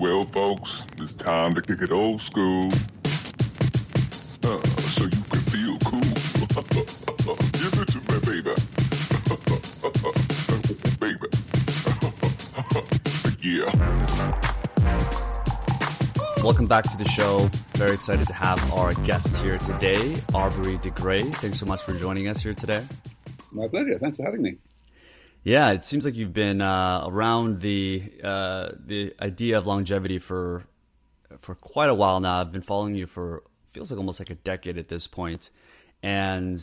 Well, folks, it's time to kick it old school. Uh, so you can feel cool. Give it to me, baby. baby. yeah. Welcome back to the show. Very excited to have our guest here today, Aubrey de Grey. Thanks so much for joining us here today. My pleasure. Thanks for having me. Yeah, it seems like you've been uh, around the uh, the idea of longevity for for quite a while now. I've been following you for feels like almost like a decade at this point, and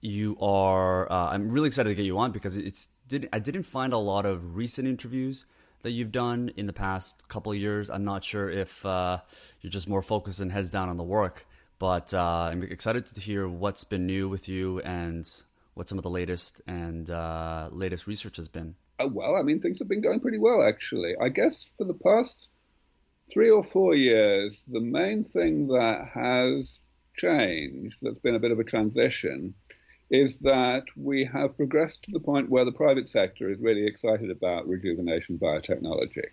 you are. Uh, I'm really excited to get you on because it's did I didn't find a lot of recent interviews that you've done in the past couple years. I'm not sure if uh, you're just more focused and heads down on the work, but uh, I'm excited to hear what's been new with you and what some of the latest and uh, latest research has been. Oh, well, I mean, things have been going pretty well, actually. I guess for the past three or four years, the main thing that has changed, that's been a bit of a transition, is that we have progressed to the point where the private sector is really excited about rejuvenation biotechnology.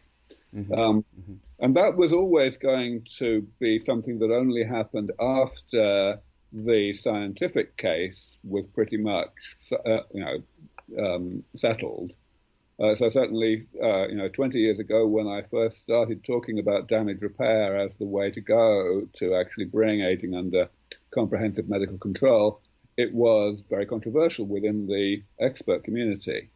Mm-hmm. Um, mm-hmm. And that was always going to be something that only happened after the scientific case was pretty much, uh, you know, um, settled. Uh, so certainly, uh, you know, 20 years ago when I first started talking about damage repair as the way to go to actually bring aging under comprehensive medical control, it was very controversial within the expert community.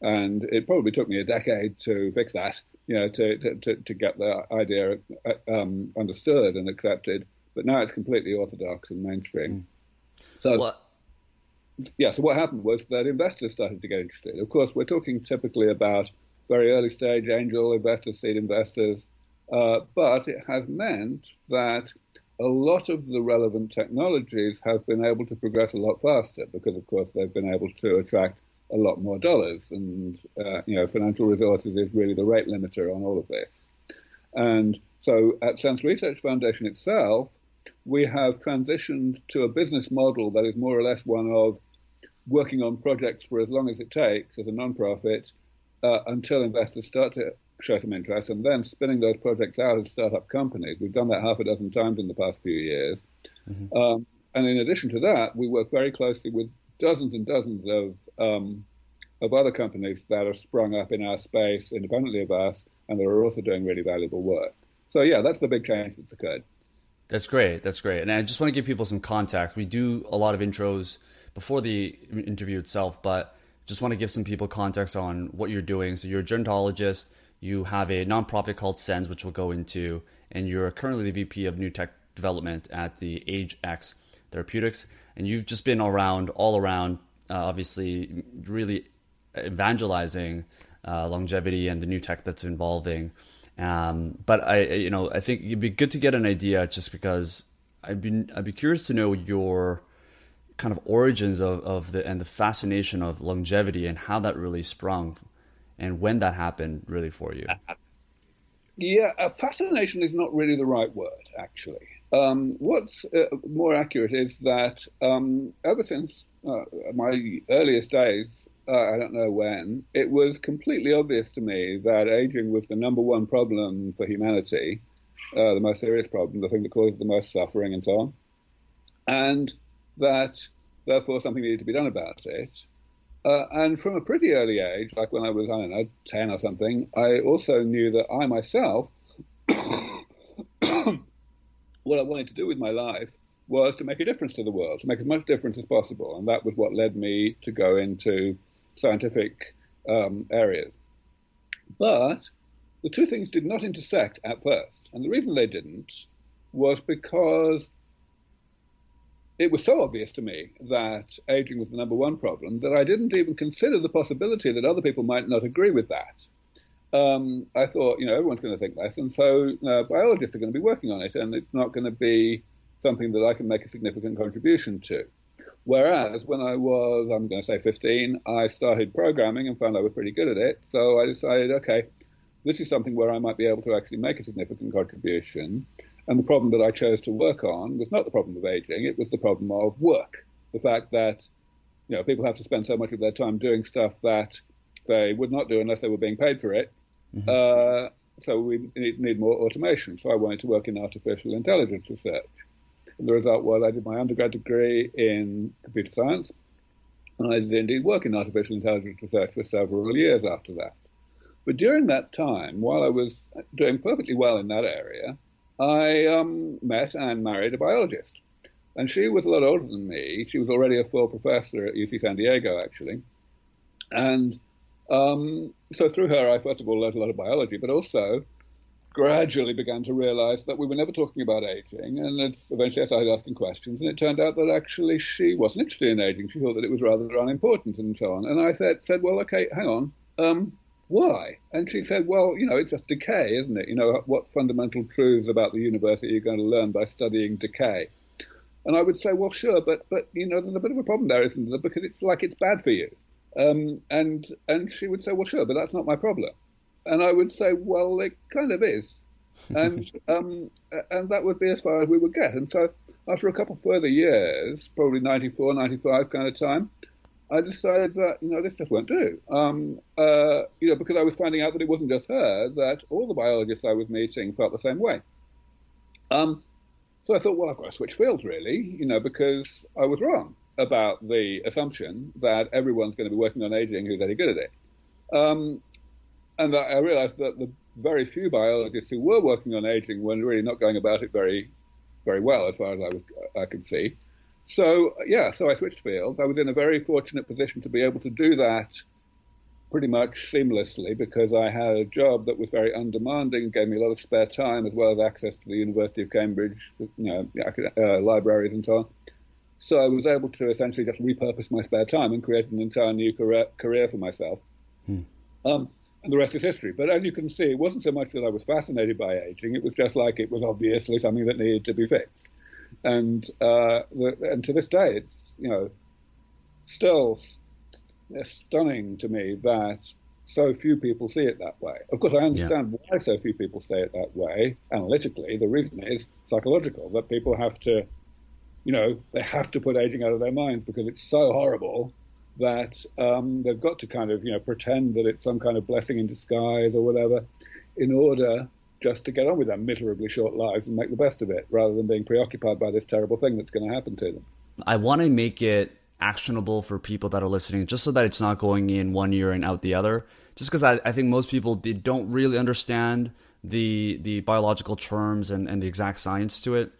And it probably took me a decade to fix that, you know, to, to, to, to get the idea uh, um, understood and accepted. But now it's completely orthodox and mainstream. Mm. So, what? yeah, so what happened was that investors started to get interested. Of course, we're talking typically about very early stage angel investors, seed investors, uh, but it has meant that a lot of the relevant technologies have been able to progress a lot faster because, of course, they've been able to attract a lot more dollars. And, uh, you know, financial resources is really the rate limiter on all of this. And so at SENS Research Foundation itself, we have transitioned to a business model that is more or less one of working on projects for as long as it takes as a non-profit uh, until investors start to show some interest and then spinning those projects out as startup companies. We've done that half a dozen times in the past few years. Mm-hmm. Um, and in addition to that, we work very closely with dozens and dozens of um, of other companies that have sprung up in our space independently of us and that are also doing really valuable work. So yeah, that's the big change that's occurred. That's great. That's great. And I just want to give people some context. We do a lot of intros before the interview itself, but just want to give some people context on what you're doing. So you're a gerontologist. You have a nonprofit called SENS, which we'll go into, and you're currently the VP of New Tech Development at the AgeX Therapeutics. And you've just been around, all around, uh, obviously, really evangelizing uh, longevity and the new tech that's involving. Um, but I, you know, I think it'd be good to get an idea just because I'd be I'd be curious to know your kind of origins of, of the and the fascination of longevity and how that really sprung and when that happened really for you. Yeah, fascination is not really the right word, actually. Um, what's uh, more accurate is that um, ever since uh, my earliest days, uh, I don't know when, it was completely obvious to me that aging was the number one problem for humanity, uh, the most serious problem, the thing that causes the most suffering and so on. And that therefore something needed to be done about it. Uh, and from a pretty early age, like when I was, I don't know, 10 or something, I also knew that I myself, what I wanted to do with my life was to make a difference to the world, to make as much difference as possible. And that was what led me to go into scientific um, areas. But the two things did not intersect at first. And the reason they didn't was because it was so obvious to me that aging was the number one problem that I didn't even consider the possibility that other people might not agree with that. um, I thought, you know, everyone's going to think less, and so uh, biologists are going to be working on it, and it's not going to be something that I can make a significant contribution to. Whereas when I was, I'm going to say 15, I started programming and found I was pretty good at it. So I decided, okay, this is something where I might be able to actually make a significant contribution. And the problem that I chose to work on was not the problem of aging, it was the problem of work. The fact that, you know, people have to spend so much of their time doing stuff that they would not do unless they were being paid for it. Mm-hmm. Uh, so we need, need, more automation. So I wanted to work in artificial intelligence research. And the result was I did my undergrad degree in computer science, and I did indeed work in artificial intelligence research for several years after that. But during that time, while I was doing perfectly well in that area, I um, met and married a biologist. And she was a lot older than me. She was already a full professor at UC San Diego, actually. And um, so through her, I first of all learned a lot of biology, but also gradually began to realize that we were never talking about aging. And eventually I started asking questions, and it turned out that actually she wasn't interested in aging. She thought that it was rather unimportant and so on. And I said, said well, okay, hang on. Um, why? And she said, well, you know, it's just decay, isn't it? You know, what fundamental truths about the universe are you going to learn by studying decay? And I would say, well, sure, but, but you know, there's a bit of a problem there, isn't there? Because it's like it's bad for you. Um, and and she would say, well, sure, but that's not my problem. And I would say, well, it kind of is. And um, and that would be as far as we would get. And so after a couple further years, probably 94, 95 kind of time, I decided that you know this just won't do. Um, uh, you know, because I was finding out that it wasn't just her; that all the biologists I was meeting felt the same way. Um, so I thought, well, I've got to switch fields, really, you know, because I was wrong about the assumption that everyone's going to be working on aging who's any good at it. Um, and I realized that the very few biologists who were working on aging were really not going about it very, very well, as far as I, was, I could see. So yeah, so I switched fields. I was in a very fortunate position to be able to do that pretty much seamlessly because I had a job that was very undemanding, gave me a lot of spare time as well as access to the University of Cambridge, you know, uh, libraries and so on. So I was able to essentially just repurpose my spare time and create an entire new career, career for myself. Hmm. Um, the rest is history. But as you can see, it wasn't so much that I was fascinated by aging; it was just like it was obviously something that needed to be fixed. And uh, the, and to this day, it's you know still stunning to me that so few people see it that way. Of course, I understand yeah. why so few people say it that way analytically. The reason is psychological, that people have to you know, they have to put aging out of their minds because it's so horrible that um, they've got to kind of, you know, pretend that it's some kind of blessing in disguise or whatever in order just to get on with their miserably short lives and make the best of it rather than being preoccupied by this terrible thing that's going to happen to them. I want to make it actionable for people that are listening just so that it's not going in one ear and out the other. Just because I, I think most people they don't really understand the the biological terms and, and the exact science to it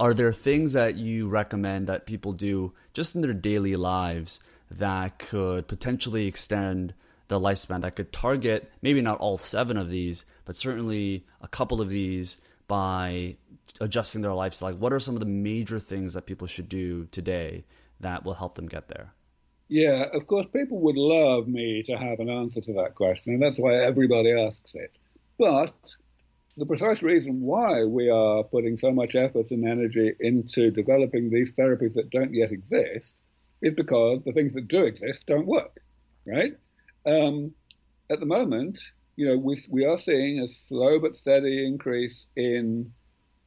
are there things that you recommend that people do just in their daily lives that could potentially extend the lifespan that could target maybe not all seven of these but certainly a couple of these by adjusting their lifestyle. Like what are some of the major things that people should do today that will help them get there? Yeah of course people would love me to have an answer to that question and that's why everybody asks it. But the precise reason why we are putting so much effort and energy into developing these therapies that don't yet exist is because the things that do exist don't work, right? Um, at the moment, you know, we, we are seeing a slow but steady increase in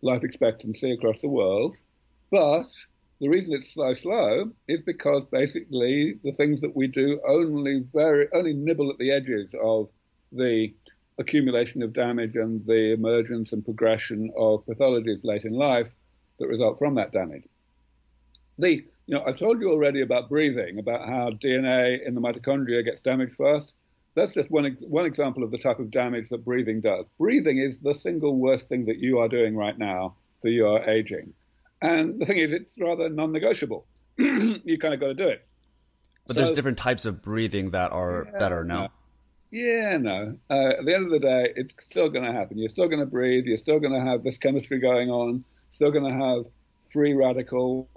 life expectancy across the world, but the reason it's so slow is because basically the things that we do only very only nibble at the edges of the accumulation of damage and the emergence and progression of pathologies late in life that result from that damage. The, you know, I've told you already about breathing, about how DNA in the mitochondria gets damaged first. That's just one, one example of the type of damage that breathing does. Breathing is the single worst thing that you are doing right now for your aging. And the thing is, it's rather non negotiable. you kind of got to do it. But so, there's different types of breathing that are yeah, better now. Yeah, no. Uh, at the end of the day, it's still going to happen. You're still going to breathe. You're still going to have this chemistry going on. Still going to have free radical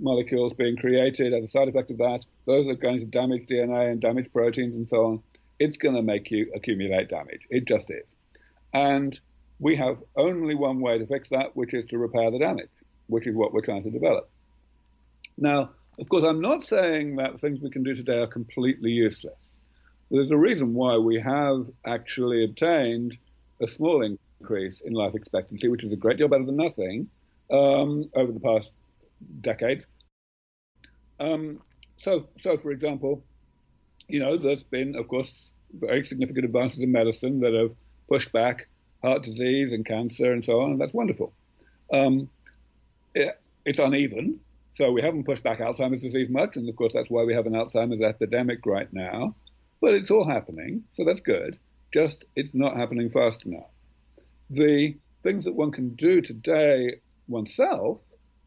molecules being created as a side effect of that. Those are going to damage DNA and damage proteins and so on. it's going to make you accumulate damage. It just is. And we have only one way to fix that, which is to repair the damage, which is what we're trying to develop. Now, of course, I'm not saying that things we can do today are completely useless. There's a reason why we have actually obtained a small increase in life expectancy, which is a great deal better than nothing, um, over the past decade. Um, so, so for example, you know, there's been, of course, very significant advances in medicine that have pushed back heart disease and cancer and so on, and that's wonderful. Um, it, it's uneven, so we haven't pushed back Alzheimer's disease much, and of course that's why we have an Alzheimer's epidemic right now. But it's all happening, so that's good. Just it's not happening fast enough. The things that one can do today oneself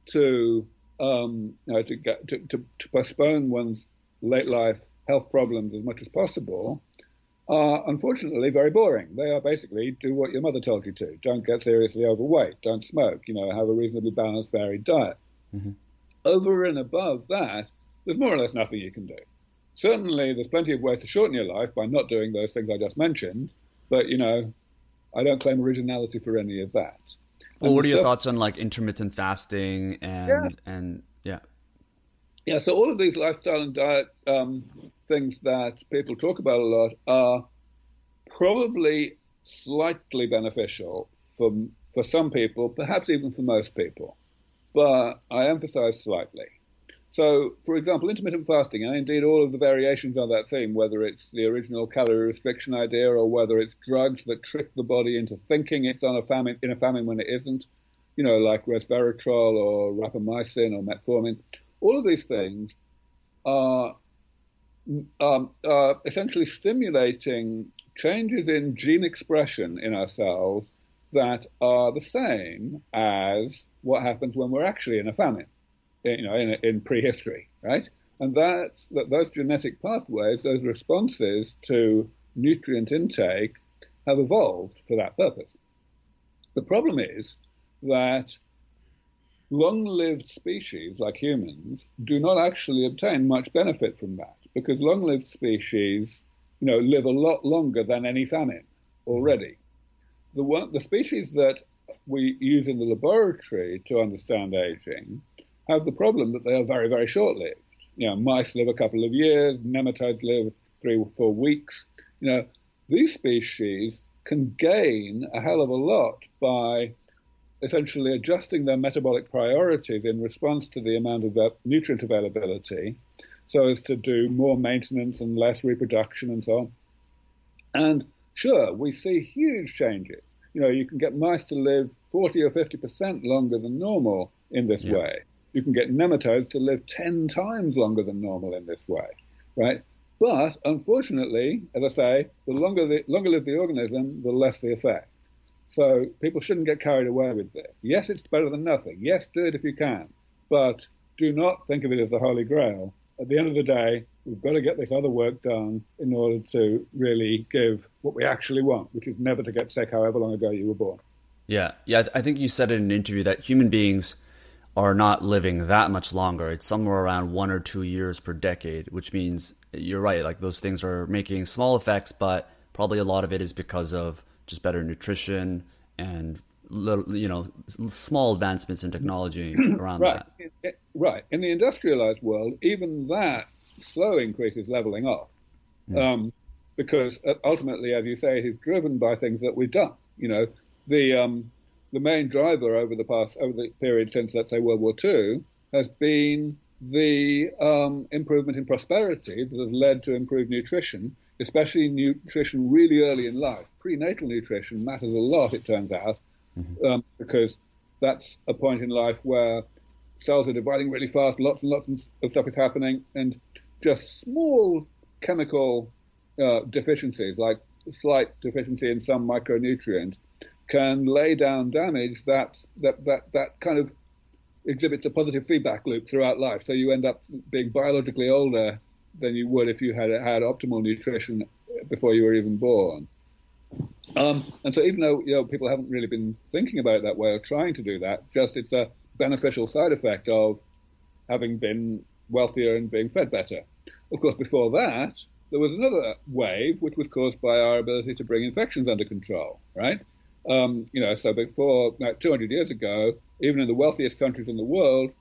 to um, you know, to, get, to, to, to postpone one's late life health problems as much as possible are unfortunately very boring. They are basically do what your mother told you to. Don't get seriously overweight. Don't smoke. You know, have a reasonably balanced, varied diet. Mm-hmm. Over and above that, there's more or less nothing you can do. Certainly, there's plenty of ways to shorten your life by not doing those things I just mentioned. But you know, I don't claim originality for any of that. Well, what are your stuff, thoughts on like intermittent fasting and yeah. and yeah? Yeah, so all of these lifestyle and diet um, things that people talk about a lot are probably slightly beneficial for for some people, perhaps even for most people, but I emphasize slightly. So, for example, intermittent fasting, and indeed all of the variations on that theme, whether it's the original calorie restriction idea or whether it's drugs that trick the body into thinking it's on a famine in a famine when it isn't, you know, like resveratrol or rapamycin or metformin, all of these things are um, essentially stimulating changes in gene expression in our cells that are the same as what happens when we're actually in a famine, you know, in, in prehistory, right? And that, that those genetic pathways, those responses to nutrient intake, have evolved for that purpose. The problem is that long-lived species like humans do not actually obtain much benefit from that because long-lived species, you know, live a lot longer than any famine already. The one, the species that we use in the laboratory to understand aging have the problem that they are very, very short-lived. You know, mice live a couple of years, nematodes live three or four weeks. You know, these species can gain a hell of a lot by essentially adjusting their metabolic priorities in response to the amount of nutrient availability so as to do more maintenance and less reproduction and so on. And sure, we see huge changes. You know, you can get mice to live 40 or 50% longer than normal in this yeah. way. You can get nematodes to live 10 times longer than normal in this way, right? But unfortunately, as I say, the longer the longer live the organism, the less the effect. So people shouldn't get carried away with this. Yes, it's better than nothing. Yes, do it if you can. But do not think of it as the holy grail. At the end of the day, we've got to get this other work done in order to really give what we actually want, which is never to get sick however long ago you were born. Yeah. Yeah. I think you said in an interview that human beings are not living that much longer. It's somewhere around one or two years per decade, which means you're right. Like those things are making small effects, but probably a lot of it is because of just better nutrition and little, you know small advancements in technology around right. that. right. In the industrialized world, even that slow increase is leveling off, mm. um, because uh, ultimately, as you say, it is driven by things that we've done. You know, the um, the main driver over the past over the period since let's say World War II has been the um, improvement in prosperity that has led to improved nutrition especially nutrition really early in life. Prenatal nutrition matters a lot, it turns out, mm-hmm. um, because that's a point in life where cells are dividing really fast, lots and lots of stuff is happening, and just small chemical uh, deficiencies, like slight deficiency in some micronutrient, can lay down damage that that that that kind of exhibits a positive feedback loop throughout life. So you end up being biologically older than you would if you had had optimal nutrition before you were even born. Um, and so even though you know people haven't really been thinking about it that way or trying to do that, just it's a beneficial side effect of having been wealthier and being fed better. Of course, before that, there was another wave which was caused by our ability to bring infections under control, right? Um, you know, so before, like 200 years ago, even in the wealthiest countries in the world,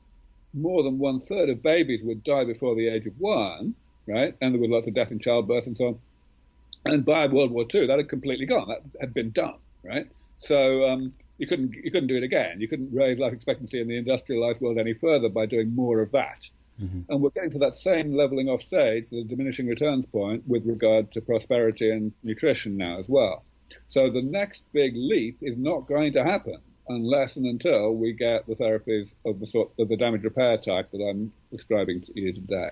more than one third of babies would die before the age of one, right? And there was lots of death in childbirth and so on. And by World War II, that had completely gone. That had been done, right? So um, you couldn't you couldn't do it again. You couldn't raise life expectancy in the industrialized world any further by doing more of that. Mm-hmm. And we're getting to that same leveling off stage, the diminishing returns point, with regard to prosperity and nutrition now as well. So the next big leap is not going to happen unless and until we get the therapies of the sort of the damage repair type that I'm describing to you today.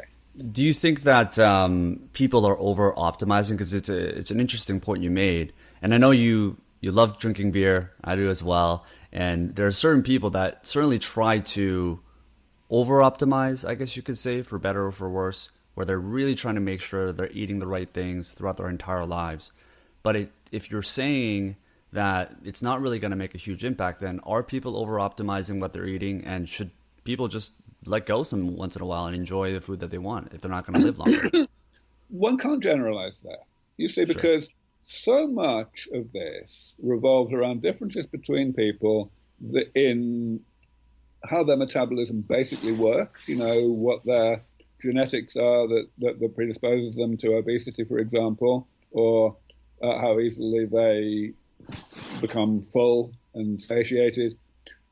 Do you think that um, people are over optimizing? Because it's a it's an interesting point you made, and I know you you love drinking beer. I do as well, and there are certain people that certainly try to over optimize, I guess you could say, for better or for worse, where they're really trying to make sure they're eating the right things throughout their entire lives. But it, if you're saying that it's not really going to make a huge impact, then are people over optimizing what they're eating? And should people just let go some once in a while and enjoy the food that they want if they're not going to live longer? One can't generalize that. You see, because sure. so much of this revolves around differences between people in how their metabolism basically works, you know, what their genetics are that, that, that predisposes them to obesity, for example, or how easily they become full and satiated.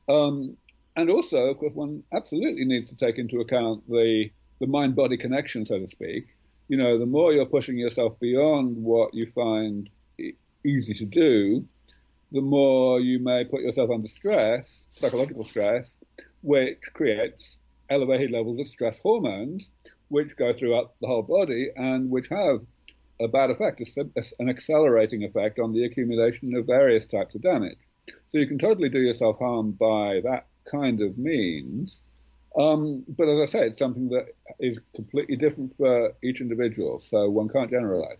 Um, and also, of course, one absolutely needs to take into account the, the mind body connection, so to speak. You know, the more you're pushing yourself beyond what you find easy to do, the more you may put yourself under stress, psychological stress, which creates elevated levels of stress hormones, which go throughout the whole body and which have a bad effect, an accelerating effect on the accumulation of various types of damage. So you can totally do yourself harm by that kind of means. Um, but as I say, it's something that is completely different for each individual, so one can't generalize.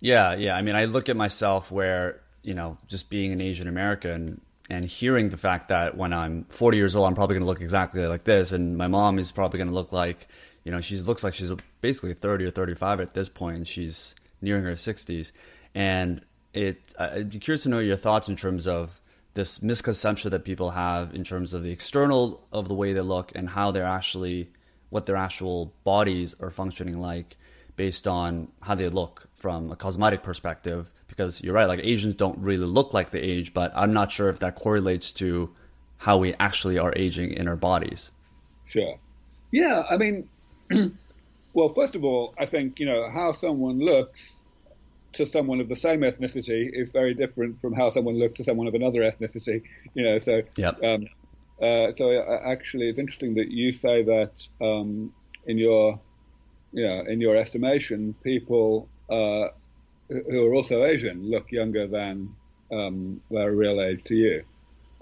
Yeah, yeah. I mean, I look at myself where, you know, just being an Asian American and hearing the fact that when I'm 40 years old, I'm probably going to look exactly like this, and my mom is probably going to look like, you know, she looks like she's basically 30 or 35 at this point, and she's nearing her 60s. And it, I'd be curious to know your thoughts in terms of this misconception that people have in terms of the external of the way they look and how they're actually, what their actual bodies are functioning like based on how they look from a cosmetic perspective. Because you're right, like Asians don't really look like they age, but I'm not sure if that correlates to how we actually are aging in our bodies. Sure. Yeah, I mean, Well, first of all, I think you know how someone looks to someone of the same ethnicity is very different from how someone looks to someone of another ethnicity. You know, so yep. um, uh, so uh, actually, it's interesting that you say that um, in your you know in your estimation, people uh, who are also Asian look younger than um, their real age to you.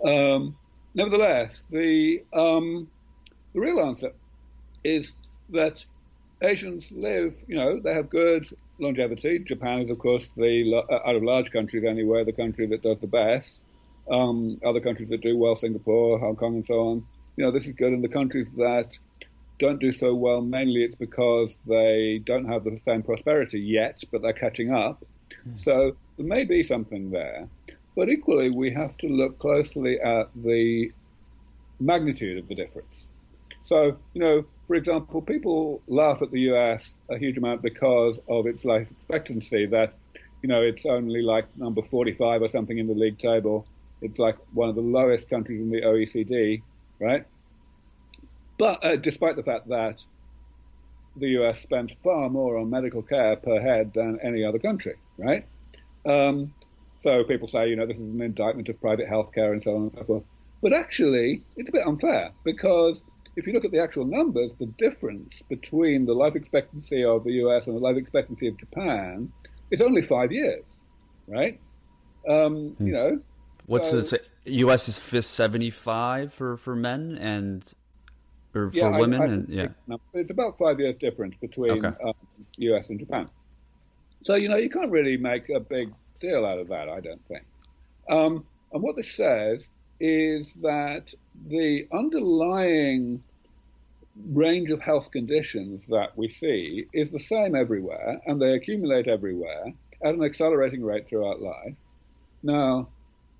Um, nevertheless, the um, the real answer is that Asians live, you know, they have good longevity. Japan is, of course, the uh, out of large countries anyway, the country that does the best. Um, other countries that do well, Singapore, Hong Kong, and so on. You know, this is good. And the countries that don't do so well, mainly it's because they don't have the same prosperity yet, but they're catching up. Mm. So there may be something there. But equally, we have to look closely at the magnitude of the difference. So, you know, for example, people laugh at the US a huge amount because of its life expectancy, that, you know, it's only like number 45 or something in the league table. It's like one of the lowest countries in the OECD, right? But uh, despite the fact that the US spends far more on medical care per head than any other country, right? Um, so people say, you know, this is an indictment of private healthcare and so on and so forth. But actually, it's a bit unfair because if you look at the actual numbers, the difference between the life expectancy of the US and the life expectancy of Japan is only five years, right? Um, hmm. You know, what's so, the U.S. is seventy five for for men and or for yeah, women, I, I and yeah, it's about five years difference between okay. um, U.S. and Japan. So you know, you can't really make a big deal out of that, I don't think. Um, and what this says is that the underlying range of health conditions that we see is the same everywhere, and they accumulate everywhere at an accelerating rate throughout life. Now,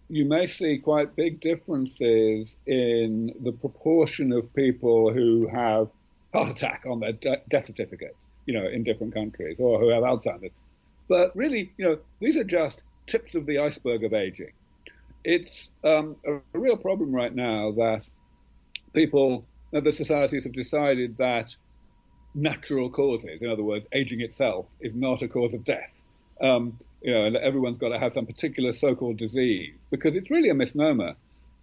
you may see quite big differences in the proportion of people who have heart attack on their de- death certificates, you know, in different countries, or who have Alzheimer's. But really, you know, these are just tips of the iceberg of aging. It's um, a, real problem right now that people, the societies have decided that natural causes, in other words, aging itself, is not a cause of death. Um, you know, and everyone's got to have some particular so-called disease because it's really a misnomer.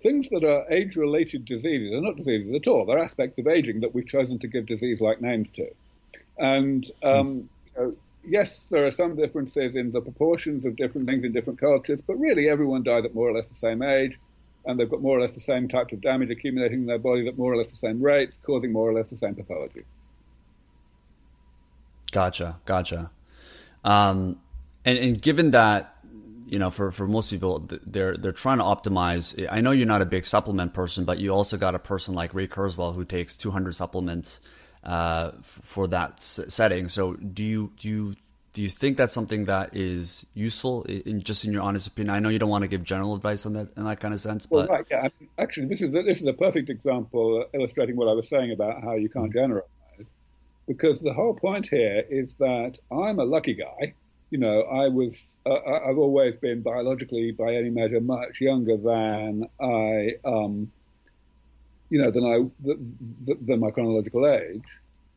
Things that are age-related diseases are not diseases at all. They're aspects of aging that we've chosen to give disease-like names to. And um, you know, yes, there are some differences in the proportions of different things in different cultures, but really everyone dies at more or less the same age, and they've got more or less the same types of damage accumulating in their bodies at more or less the same rates, causing more or less the same pathology. Gotcha, gotcha. Um, and, and given that, you know, for, for most people, they're they're trying to optimize. I know you're not a big supplement person, but you also got a person like Ray Kurzweil who takes 200 supplements uh, for that setting. So, do you do you do you think that's something that is useful in just in your honest opinion? I know you don't want to give general advice on that in that kind of sense, but well, right, yeah. Actually, this is this is a perfect example illustrating what I was saying about how you can't mm-hmm. generalize, because the whole point here is that I'm a lucky guy you know, I was, uh, I've always been biologically, by any measure, much younger than I, um, you know, than I, than my chronological age.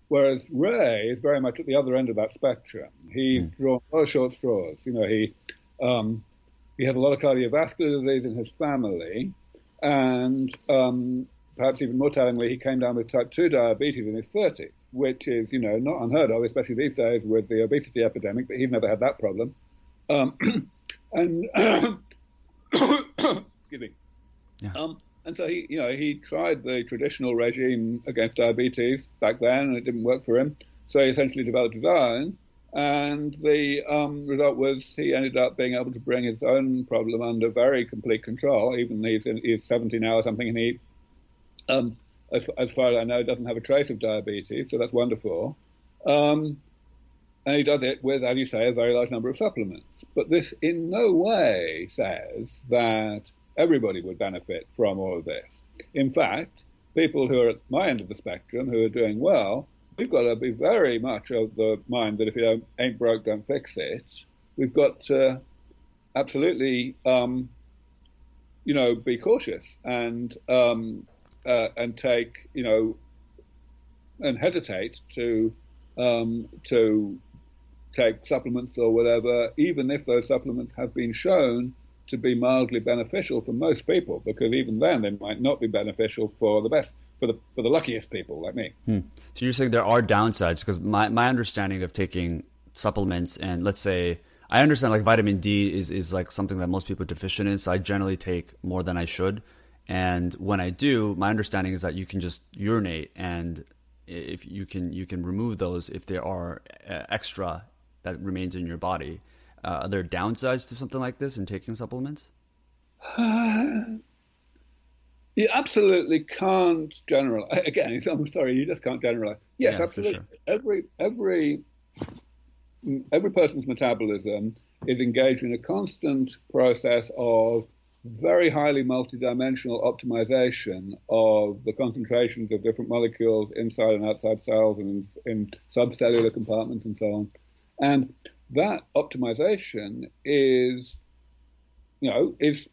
Whereas Ray is very much at the other end of that spectrum. He's mm. drawn a lot of short straws. You know, he, um, he has a lot of cardiovascular disease in his family, and um, perhaps even more tellingly, he came down with type 2 diabetes in his 30s which is, you know, not unheard of, especially these days with the obesity epidemic, but he's never had that problem. Um, and, excuse me. Yeah. Um, and so he, you know, he tried the traditional regime against diabetes back then, and it didn't work for him. So he essentially developed his own, and the um, result was he ended up being able to bring his own problem under very complete control. Even he's, he's 70 now or something, and he um, as, as, far as I know, doesn't have a trace of diabetes, so that's wonderful. Um, and he does it with, as you say, a very large number of supplements. But this in no way says that everybody would benefit from all of this. In fact, people who are at my end of the spectrum, who are doing well, we've got to be very much of the mind that if you ain't broke, don't fix it. We've got to absolutely, um, you know, be cautious and um, uh, and take, you know, and hesitate to um, to take supplements or whatever, even if those supplements have been shown to be mildly beneficial for most people, because even then they might not be beneficial for the best for the for the luckiest people like me. Hmm. So you're saying there are downsides because my my understanding of taking supplements and let's say I understand like vitamin D is is like something that most people are deficient in, so I generally take more than I should. And when I do, my understanding is that you can just urinate, and if you can you can remove those if there are uh, extra that remains in your body. Uh, are there downsides to something like this in taking supplements? you absolutely can't generalize. Again, I'm sorry, you just can't generalize. Yes, yeah, absolutely. Sure. Every every every person's metabolism is engaged in a constant process of very highly multidimensional optimization of the concentrations of different molecules inside and outside cells and in, in subcellular compartments and so on. And that optimization is, you know, is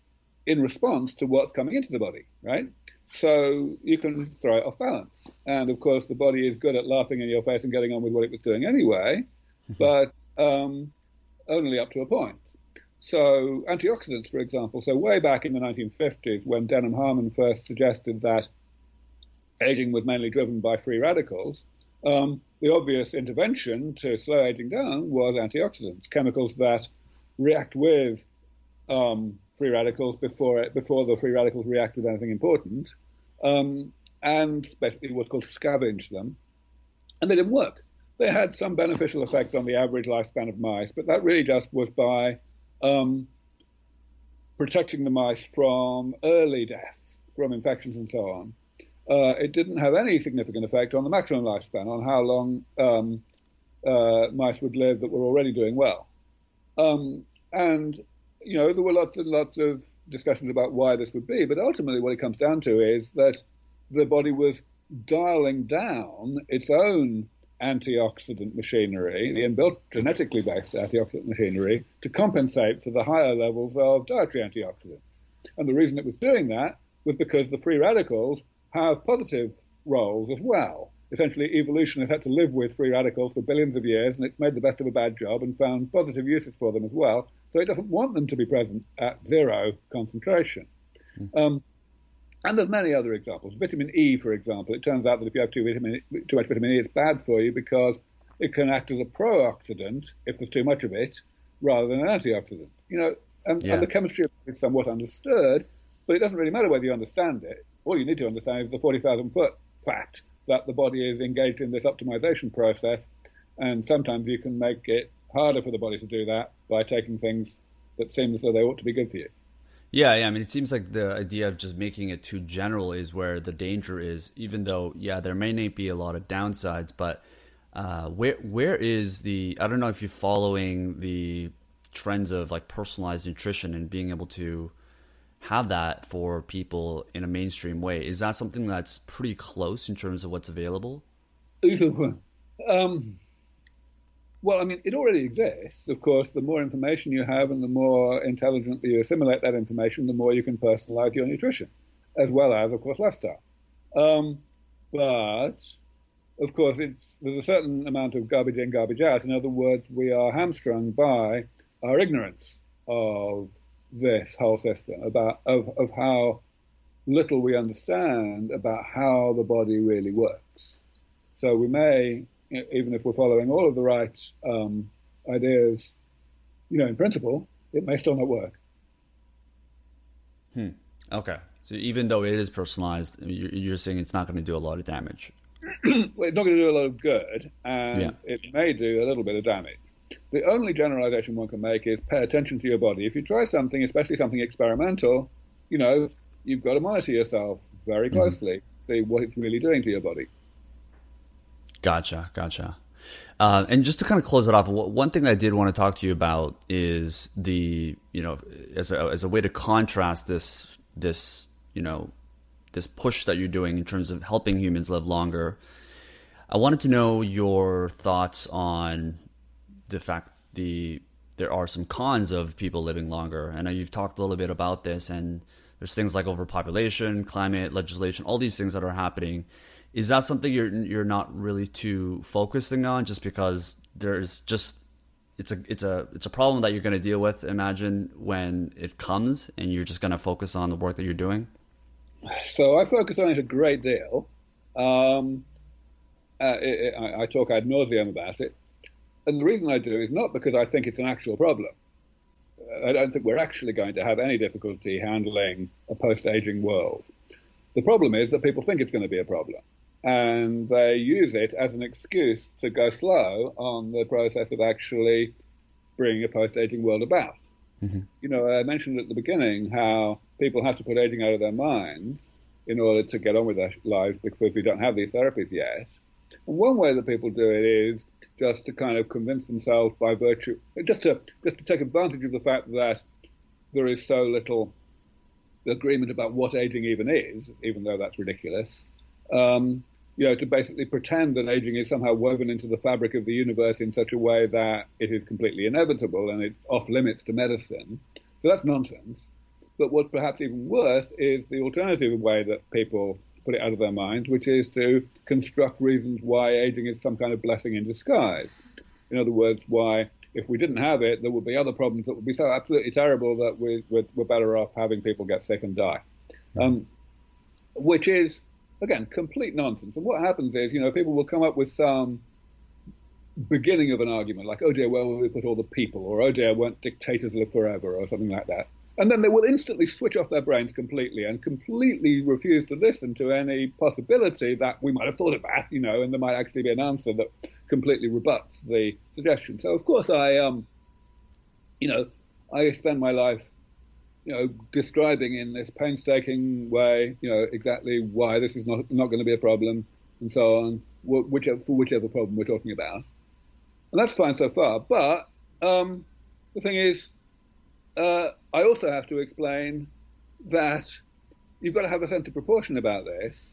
in response to what's coming into the body, right? So you can throw it off balance. And of course, the body is good at laughing in your face and getting on with what it was doing anyway, but um, only up to a point. So antioxidants, for example, so way back in the 1950s when Denham Harman first suggested that aging was mainly driven by free radicals, um, the obvious intervention to slow aging down was antioxidants, chemicals that react with um, free radicals before it, before the free radicals react with anything important, um, and basically what's called scavenge them, and they didn't work. They had some beneficial effects on the average lifespan of mice, but that really just was by um, protecting the mice from early death from infections and so on. Uh, it didn't have any significant effect on the maximum lifespan, on how long um, uh, mice would live that were already doing well. Um, and, you know, there were lots and lots of discussions about why this would be, but ultimately what it comes down to is that the body was dialing down its own antioxidant machinery, the inbuilt genetically based antioxidant machinery, to compensate for the higher levels of dietary antioxidants. And the reason it was doing that was because the free radicals have positive roles as well. Essentially, evolution has had to live with free radicals for billions of years, and it's made the best of a bad job and found positive uses for them as well. So it doesn't want them to be present at zero concentration. Mm. Um, and there's many other examples. Vitamin E, for example, it turns out that if you have too, vitamin, too much vitamin E, it's bad for you because it can act as a pro-oxidant if there's too much of it, rather than an antioxidant. You know, and, yeah. and the chemistry is somewhat understood, but it doesn't really matter whether you understand it. All you need to understand is the 40,000 foot fact that the body is engaged in this optimization process, and sometimes you can make it harder for the body to do that by taking things that seem as though they ought to be good for you. Yeah, yeah. I mean, it seems like the idea of just making it too general is where the danger is. Even though, yeah, there may not be a lot of downsides, but uh, where where is the? I don't know if you're following the trends of like personalized nutrition and being able to have that for people in a mainstream way. Is that something that's pretty close in terms of what's available? Um, well, I mean, it already exists. Of course, the more information you have and the more intelligently you assimilate that information, the more you can personalize your nutrition, as well as, of course, lifestyle. Um, but, of course, there's a certain amount of garbage in, garbage out. In other words, we are hamstrung by our ignorance of this whole system, about of, of how little we understand about how the body really works. So we may even if we're following all of the right um, ideas, you know, in principle, it may still not work. Hmm. Okay. So even though it is personalized, you're saying it's not going to do a lot of damage. well, it's not going to do a lot of good, and yeah. it may do a little bit of damage. The only generalization one can make is pay attention to your body. If you try something, especially something experimental, you know, you've got to monitor yourself very mm-hmm. closely, mm-hmm. see what it's really doing to your body. Gotcha, gotcha. Uh, and just to kind of close it off, one thing I did want to talk to you about is the you know as a as a way to contrast this this you know this push that you're doing in terms of helping humans live longer. I wanted to know your thoughts on the fact the there are some cons of people living longer. I know you've talked a little bit about this, and there's things like overpopulation, climate legislation, all these things that are happening. Is that something you're you're not really too focusing on just because there's just it's a it's a it's a problem that you're going to deal with imagine when it comes and you're just going to focus on the work that you're doing? So i focus on it a great deal. Um, uh, it, it, I, I, talk ad nauseum about it and the reason i do is not because i think it's an actual problem i don't think we're actually going to have any difficulty handling a post-aging world the problem is that people think it's going to be a problem and they use it as an excuse to go slow on the process of actually bringing a post-aging world about. Mm-hmm. You know, I mentioned at the beginning how people have to put aging out of their minds in order to get on with their lives because we don't have these therapies yet. And one way that people do it is just to kind of convince themselves by virtue, just to just to take advantage of the fact that there is so little agreement about what aging even is, even though that's ridiculous. Um, you know, to basically pretend that aging is somehow woven into the fabric of the universe in such a way that it is completely inevitable and it's off limits to medicine. So that's nonsense. But what's perhaps even worse is the alternative way that people put it out of their minds, which is to construct reasons why aging is some kind of blessing in disguise. In other words, why if we didn't have it, there would be other problems that would be so absolutely terrible that we, are better off having people get sick and die. Um, which is again, complete nonsense. And what happens is, you know, people will come up with some beginning of an argument, like, oh dear, where will we put all the people? Or, oh dear, won't dictators live forever? Or something like that. And then they will instantly switch off their brains completely and completely refuse to listen to any possibility that we might have thought that, you know, and there might actually be an answer that completely rebuts the suggestion. So, of course, I, um, you know, I spend my life you know, describing in this painstaking way, you know, exactly why this is not not going to be a problem, and so on, whichever for whichever problem we're talking about, and that's fine so far. But um, the thing is, uh, I also have to explain that you've got to have a sense of proportion about this.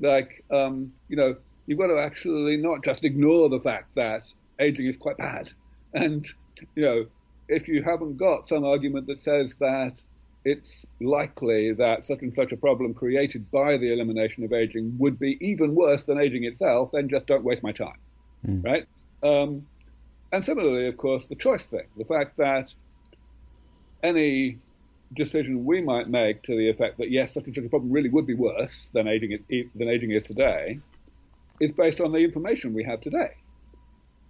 Like, um, you know, you've got to actually not just ignore the fact that aging is quite bad, and you know, if you haven't got some argument that says that it's likely that such and such a problem created by the elimination of aging would be even worse than aging itself, then just don't waste my time, mm. right? Um, and similarly, of course, the choice thing, the fact that any decision we might make to the effect that yes, such and such a problem really would be worse than aging it, than aging is today, is based on the information we have today.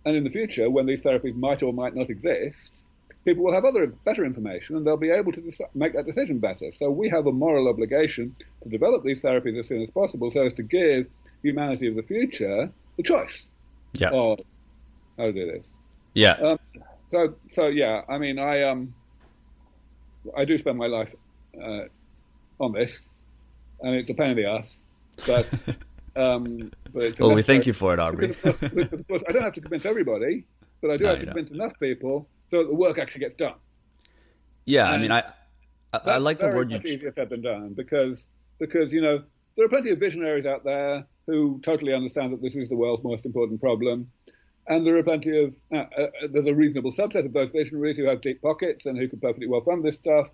And in the future, when these therapies might or might not exist, people will have other better information and they'll be able to make that decision better. So we have a moral obligation to develop these therapies as soon as possible so as to give humanity of the future the choice yeah. of how to do this. Yeah. Um, so so yeah, I mean I um I do spend my life uh, on this, and it's a pain in the ass, but. Um, but well, we thank you for it, Aubrey. course, I don't have to convince everybody, but I do no, have to convince don't. enough people so that the work actually gets done. Yeah, and I mean, I I, I like the word you. easier said than done because because you know there are plenty of visionaries out there who totally understand that this is the world's most important problem, and there are plenty of uh, uh, there's a reasonable subset of those visionaries who have deep pockets and who can perfectly well fund this stuff,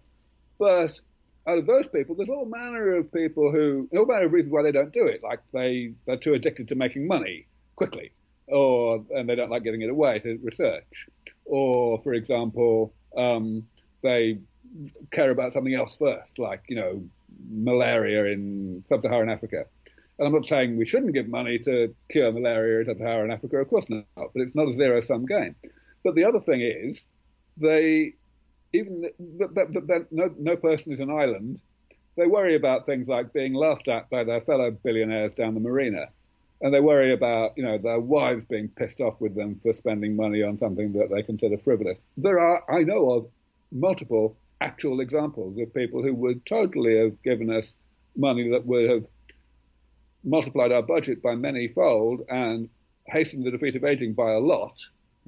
but out of those people, there's all manner of people who, all manner of reasons why they don't do it. Like they, they're too addicted to making money quickly, or and they don't like giving it away to research or for example, um, they care about something else first, like you know malaria in sub-Saharan Africa. And I'm not saying we shouldn't give money to cure malaria in sub-Saharan Africa, of course not, but it's not a zero-sum game. But the other thing is, they even no, no person is an island. They worry about things like being laughed at by their fellow billionaires down the marina and they worry about you know their wives being pissed off with them for spending money on something that they consider frivolous. There are I know of multiple actual examples of people who would totally have given us money that would have multiplied our budget by many fold and hastened the defeat of aging by a lot,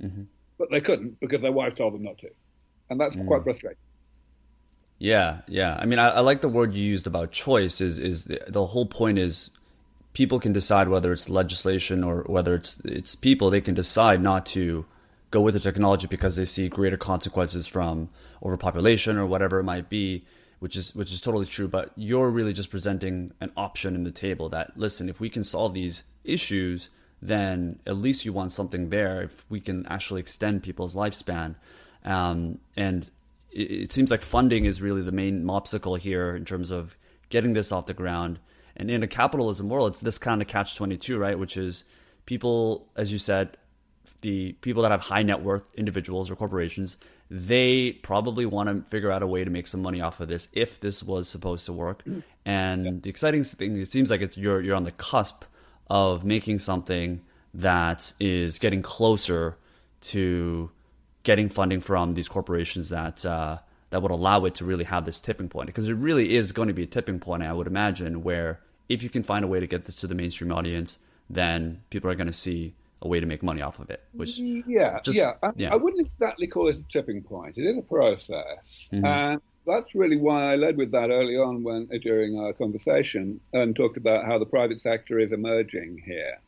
mm-hmm. but they couldn't because their wives told them not to, and that's mm. quite frustrating. Yeah, yeah. I mean, I, I, like the word you used about choice. Is is the, the whole point is people can decide whether it's legislation or whether it's it's people. They can decide not to go with the technology because they see greater consequences from overpopulation or whatever it might be, which is which is totally true. But you're really just presenting an option in the table that listen, if we can solve these issues, then at least you want something there. If we can actually extend people's lifespan, um, and it, it seems like funding is really the main obstacle here in terms of getting this off the ground and in a capitalism world, it's this kind of catch 22, right? Which is people, as you said, the people that have high net worth individuals or corporations, they probably want to figure out a way to make some money off of this if this was supposed to work. And yeah. the exciting thing, it seems like it's you're you're on the cusp of making something that is getting closer to getting funding from these corporations that uh, that would allow it to really have this tipping point because it really is going to be a tipping point i would imagine where if you can find a way to get this to the mainstream audience then people are going to see a way to make money off of it which yeah just, yeah. I, yeah. I wouldn't exactly call it a tipping point it is a process mm-hmm. and that's really why I led with that early on when during our conversation and talked about how the private sector is emerging here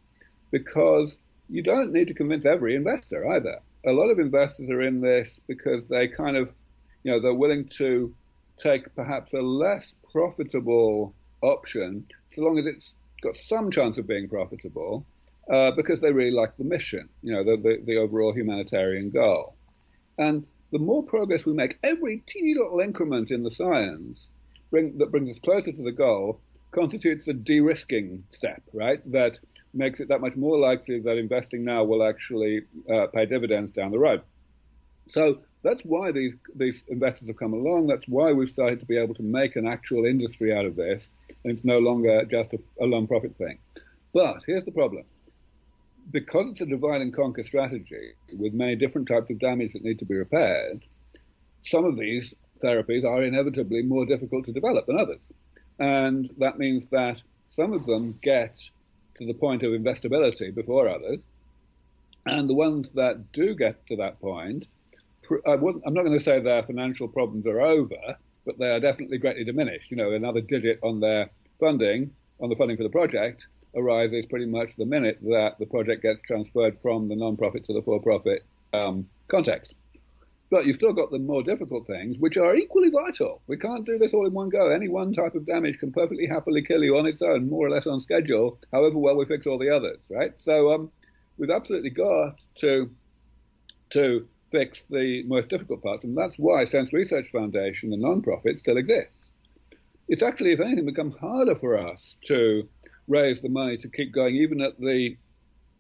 because you don't need to convince every investor either a lot of investors are in this because they kind of you know, they're willing to take perhaps a less profitable option, so long as it's got some chance of being profitable, uh, because they really like the mission, you know, the, the, the overall humanitarian goal. And the more progress we make, every teeny little increment in the science bring, that brings us closer to the goal constitutes a de-risking step, right? That makes it that much more likely that investing now will actually uh, pay dividends down the road. So that's why these these investors have come along. That's why we've started to be able to make an actual industry out of this, and it's no longer just a, a lone profit thing. But here's the problem: because it's a divide and conquer strategy with many different types of damage that need to be repaired, some of these therapies are inevitably more difficult to develop than others. And that means that some of them get to the point of investability before others. And the ones that do get to that point, I am not going to say their financial problems are over, but they are definitely greatly diminished. You know, another digit on their funding, on the funding for the project, arises pretty much the minute that the project gets transferred from the non-profit to the for-profit um, context. But you've still got the more difficult things, which are equally vital. We can't do this all in one go. Any one type of damage can perfectly happily kill you on its own, more or less on schedule, however well we fix all the others, right? So um, we've absolutely got to to fix the most difficult parts, and that's why SENS Research Foundation, the non-profit, still exists. It's actually, if anything, become harder for us to raise the money to keep going, even at the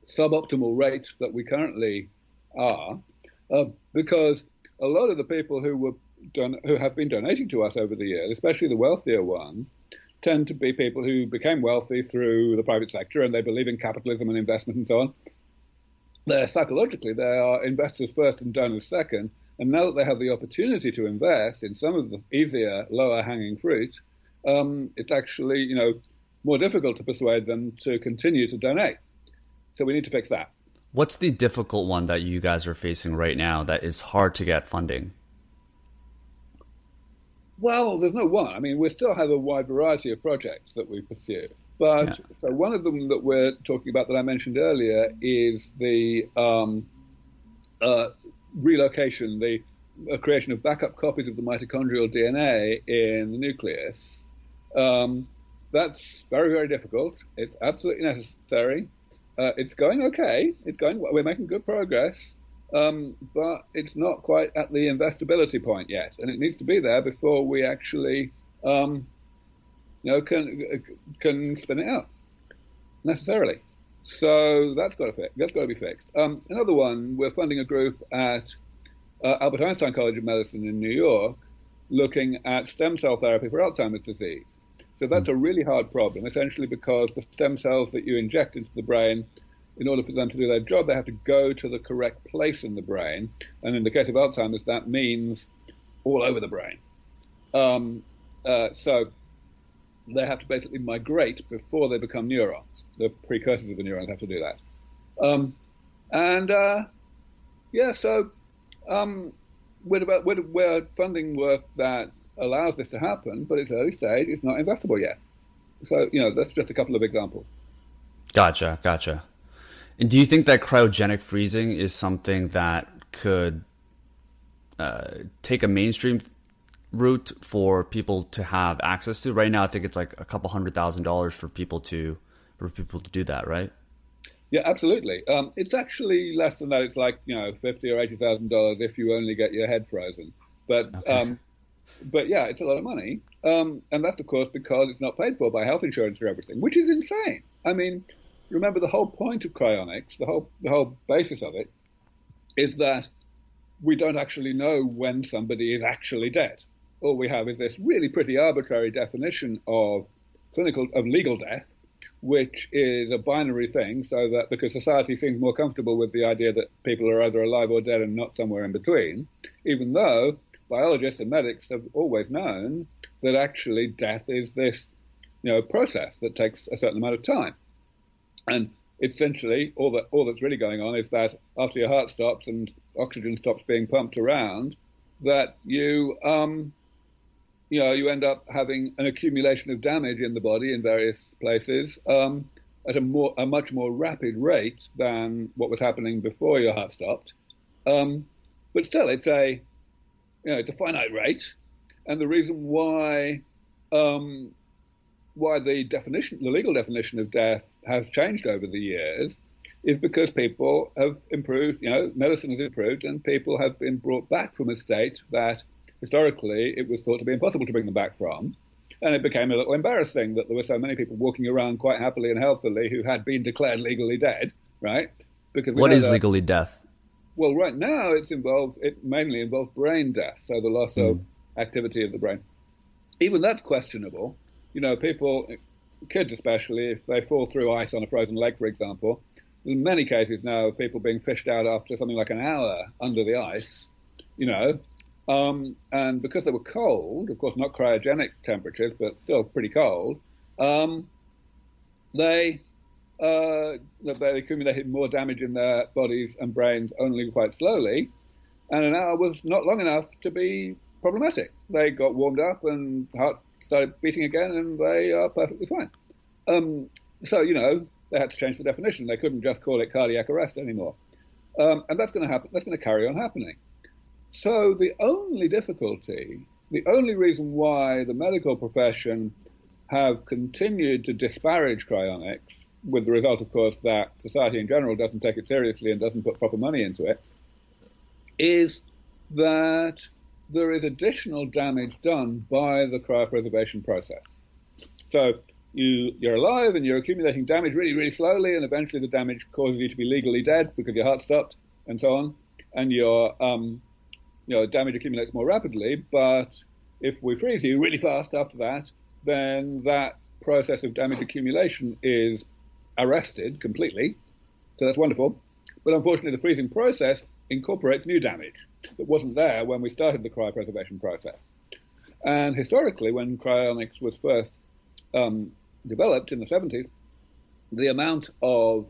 suboptimal rate that we currently are, uh, because a lot of the people who were don- who have been donating to us over the years, especially the wealthier ones, tend to be people who became wealthy through the private sector and they believe in capitalism and investment and so on. They're psychologically they are investors first and donors second, and now that they have the opportunity to invest in some of the easier, lower hanging fruit, um, it's actually you know more difficult to persuade them to continue to donate. So we need to fix that. What's the difficult one that you guys are facing right now that is hard to get funding? Well, there's no one. I mean, we still have a wide variety of projects that we pursue. But yeah. so one of them that we're talking about that I mentioned earlier is the um, uh, relocation, the uh, creation of backup copies of the mitochondrial DNA in the nucleus. Um, that's very, very difficult. It's absolutely necessary. Uh, it's going okay. It's going. We're making good progress, um, but it's not quite at the investability point yet, and it needs to be there before we actually, um, you know, can can spin it out necessarily. So that's got to fix. That's got to be fixed. Um, another one, we're funding a group at uh, Albert Einstein College of Medicine in New York, looking at stem cell therapy for Alzheimer's disease. So that's a really hard problem, essentially because the stem cells that you inject into the brain, in order for them to do their job, they have to go to the correct place in the brain. And in the case of Alzheimer's, that means all over the brain. Um, uh, so they have to basically migrate before they become neurons. The precursors of the neurons have to do that. Um, and uh, yeah, so um, we're, we're, we're funding work that allows this to happen, but it's early stage. It's not investable yet. So you know, that's just a couple of examples. Gotcha, gotcha. And do you think that cryogenic freezing is something that could uh, take a mainstream route for people to have access to? Right now, I think it's like a couple hundred thousand dollars for people to for people to do that, right? Yeah, absolutely. Um, it's actually less than that. It's like you know fifty or eighty thousand dollars if you only get your head frozen. But okay. um, but yeah, it's a lot of money. Um, and that's, of course, because it's not paid for by health insurance or everything, which is insane. I mean, remember the whole point of cryonics, the whole, the whole basis of it, is that we don't actually know when somebody is actually dead. All we have is this really pretty arbitrary definition of clinical, of legal death, which is a binary thing, so that because society seems more comfortable with the idea that people are either alive or dead and not somewhere in between, even though biologists and medics have always known that actually death is this, you know, process that takes a certain amount of time. And essentially, all that all that's really going on is that after your heart stops and oxygen stops being pumped around, that you um, you know you end up having an accumulation of damage in the body in various places um, at a more a much more rapid rate than what was happening before your heart stopped. Um, but still, it's a you know, it's a finite rate, and the reason why um, why the definition, the legal definition of death, has changed over the years is because people have improved. You know, medicine has improved, and people have been brought back from a state that historically it was thought to be impossible to bring them back from. And it became a little embarrassing that there were so many people walking around quite happily and healthily who had been declared legally dead, right? Because what is a, legally death? Well, right now it's involved. It mainly involves brain death, so the loss mm. of hmm. activity of the brain. Even that's questionable. You know, people, kids especially, if they fall through ice on a frozen lake, for example, in many cases now of people being fished out after something like an hour under the ice. You know, Um, and because they were cold, of course, not cryogenic temperatures, but still pretty cold, um, they uh, they accumulated more damage in their bodies and brains only quite slowly, and an hour was not long enough to be problematic. They got warmed up and heart started beating again, and they are perfectly fine. Um, so you know they had to change the definition. They couldn't just call it cardiac arrest anymore, um, and that's going to happen. That's going to carry on happening. So the only difficulty, the only reason why the medical profession have continued to disparage cryonics, with the result, of course, that society in general doesn't take it seriously and doesn't put proper money into it, is that there is additional damage done by the cryopreservation process. So you, you're alive and you're accumulating damage really, really slowly, and eventually the damage causes you to be legally dead because your heart stopped and so on, and your um, you know, damage accumulates more rapidly. But if we freeze you really fast after that, then that process of damage accumulation is arrested completely. So that's wonderful. But unfortunately, the freezing process incorporates new damage that wasn't there when we started the cryopreservation process. And historically, when cryonics was first um, developed in the 70s, the amount of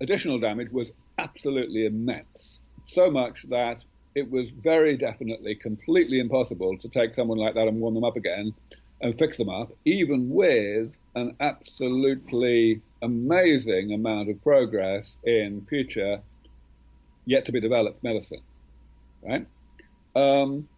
additional damage was absolutely immense. So much that it was very definitely completely impossible to take someone like that and warm them up again and fix them up, even with an absolutely amazing amount of progress in future yet to be developed medicine. Right? Um,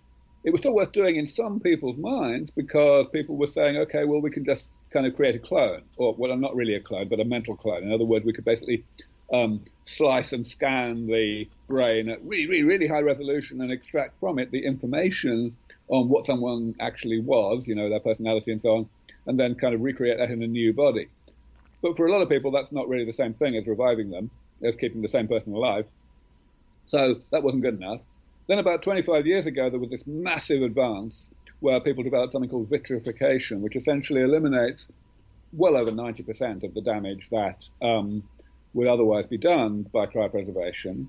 it was still worth doing in some people's minds because people were saying, okay, well, we can just kind of create a clone, or well, not really a clone, but a mental clone. In other words, we could basically um, slice and scan the brain at really, really, really high resolution and extract from it the information on what someone actually was, you know, their personality and so on, and then kind of recreate that in a new body. But for a lot of people, that's not really the same thing as reviving them, as keeping the same person alive. So that wasn't good enough. Then about 25 years ago, there was this massive advance where people developed something called vitrification, which essentially eliminates well over 90% of the damage that um, would otherwise be done by cryopreservation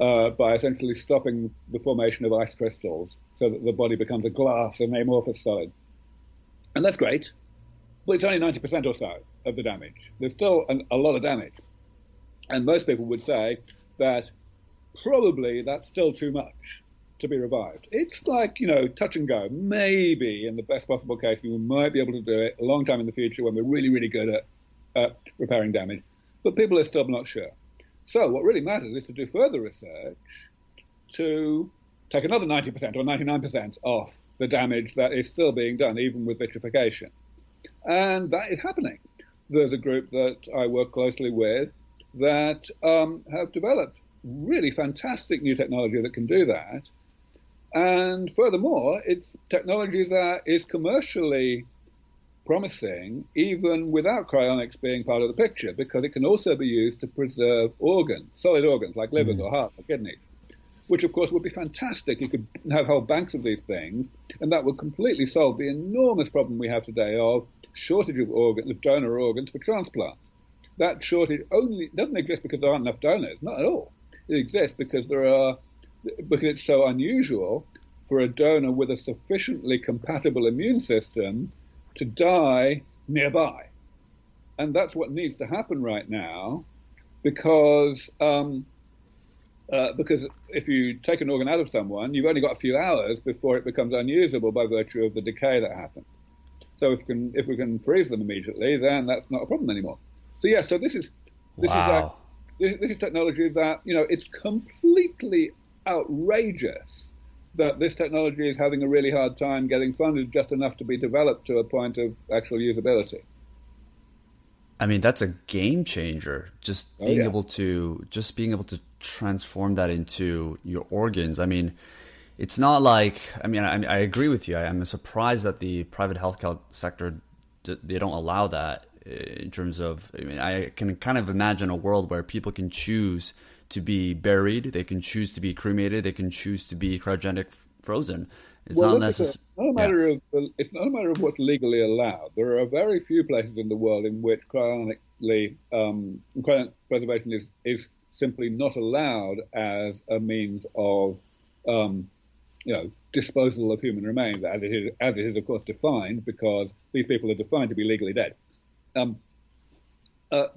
uh, by essentially stopping the formation of ice crystals so that the body becomes a glass and amorphous solid. And that's great, but it's only 90% or so of the damage. There's still an, a lot of damage. And most people would say that probably that's still too much to be revived. It's like, you know, touch and go. Maybe in the best possible case, we might be able to do it a long time in the future when we're really, really good at repairing damage. But people are still not sure. So what really matters is to do further research to take another 90% or 99% off the damage that is still being done, even with vitrification. And that is happening. There's a group that I work closely with that um, have developed really fantastic new technology that can do that. And furthermore, it's technology that is commercially promising even without cryonics being part of the picture because it can also be used to preserve organs, solid organs like livers mm. or heart or kidneys, which of course would be fantastic. You could have whole banks of these things and that would completely solve the enormous problem we have today of shortage of organs, of donor organs for transplant. That shortage only doesn't exist because there aren't enough donors, not at all. It exists because there are because it's so unusual for a donor with a sufficiently compatible immune system to die nearby. And that's what needs to happen right now because um, uh, because if you take an organ out of someone, you've only got a few hours before it becomes unusable by virtue of the decay that happens. So if we can if we can freeze them immediately, then that's not a problem anymore. So yeah, so this is this wow. is this, this is technology that you know it's completely outrageous that this technology is having a really hard time getting funded just enough to be developed to a point of actual usability. I mean, that's a game changer. Just oh, being oh, yeah. able to just being able to transform that into your organs. I mean, it's not like I mean, I, I agree with you. I, am surprised that the private healthcare sector they don't allow that in terms of. I mean, I can kind of imagine a world where people can choose to be buried, they can choose to be cremated, they can choose to be cryogenic frozen. It's well, not necessarily. Not a matter yeah. of it's not a matter of what's legally allowed. There are very few places in the world in which cryonically um, cryonic preservation is is simply not allowed as a means of um, you know disposal of human remains, as it is, as it is of course defined, because these people are defined to be legally dead. Um, uh,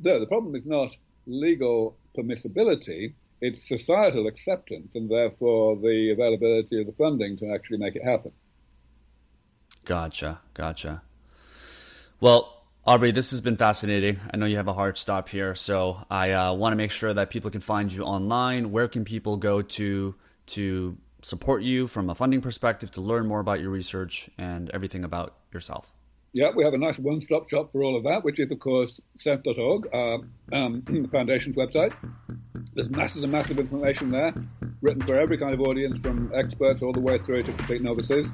the problem is not legal permissibility; it's societal acceptance, and therefore the availability of the funding to actually make it happen. Gotcha, gotcha. Well, Aubrey, this has been fascinating. I know you have a hard stop here, so I uh, want to make sure that people can find you online. Where can people go to to support you from a funding perspective to learn more about your research and everything about yourself? Yeah, we have a nice one-stop shop for all of that, which is, of course, sens.org, uh, um, the foundation's website. There's massive and massive information there, written for every kind of audience, from experts all the way through to complete novices.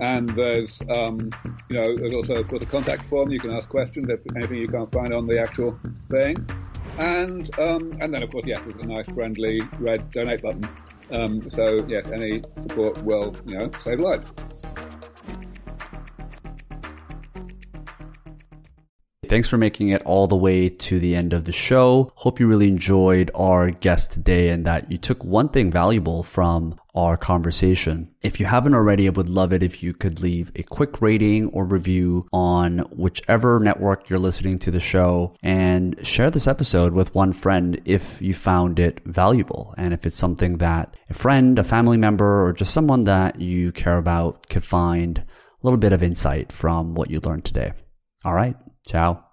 And there's, um, you know, there's also, of course, a contact form. You can ask questions if anything you can't find on the actual thing. And um, and then, of course, yes, there's a nice, friendly red donate button. Um, so, yes, any support will, you know, save lives. Thanks for making it all the way to the end of the show. Hope you really enjoyed our guest today and that you took one thing valuable from our conversation. If you haven't already, I would love it if you could leave a quick rating or review on whichever network you're listening to the show and share this episode with one friend if you found it valuable. And if it's something that a friend, a family member, or just someone that you care about could find a little bit of insight from what you learned today. All right. Ciao.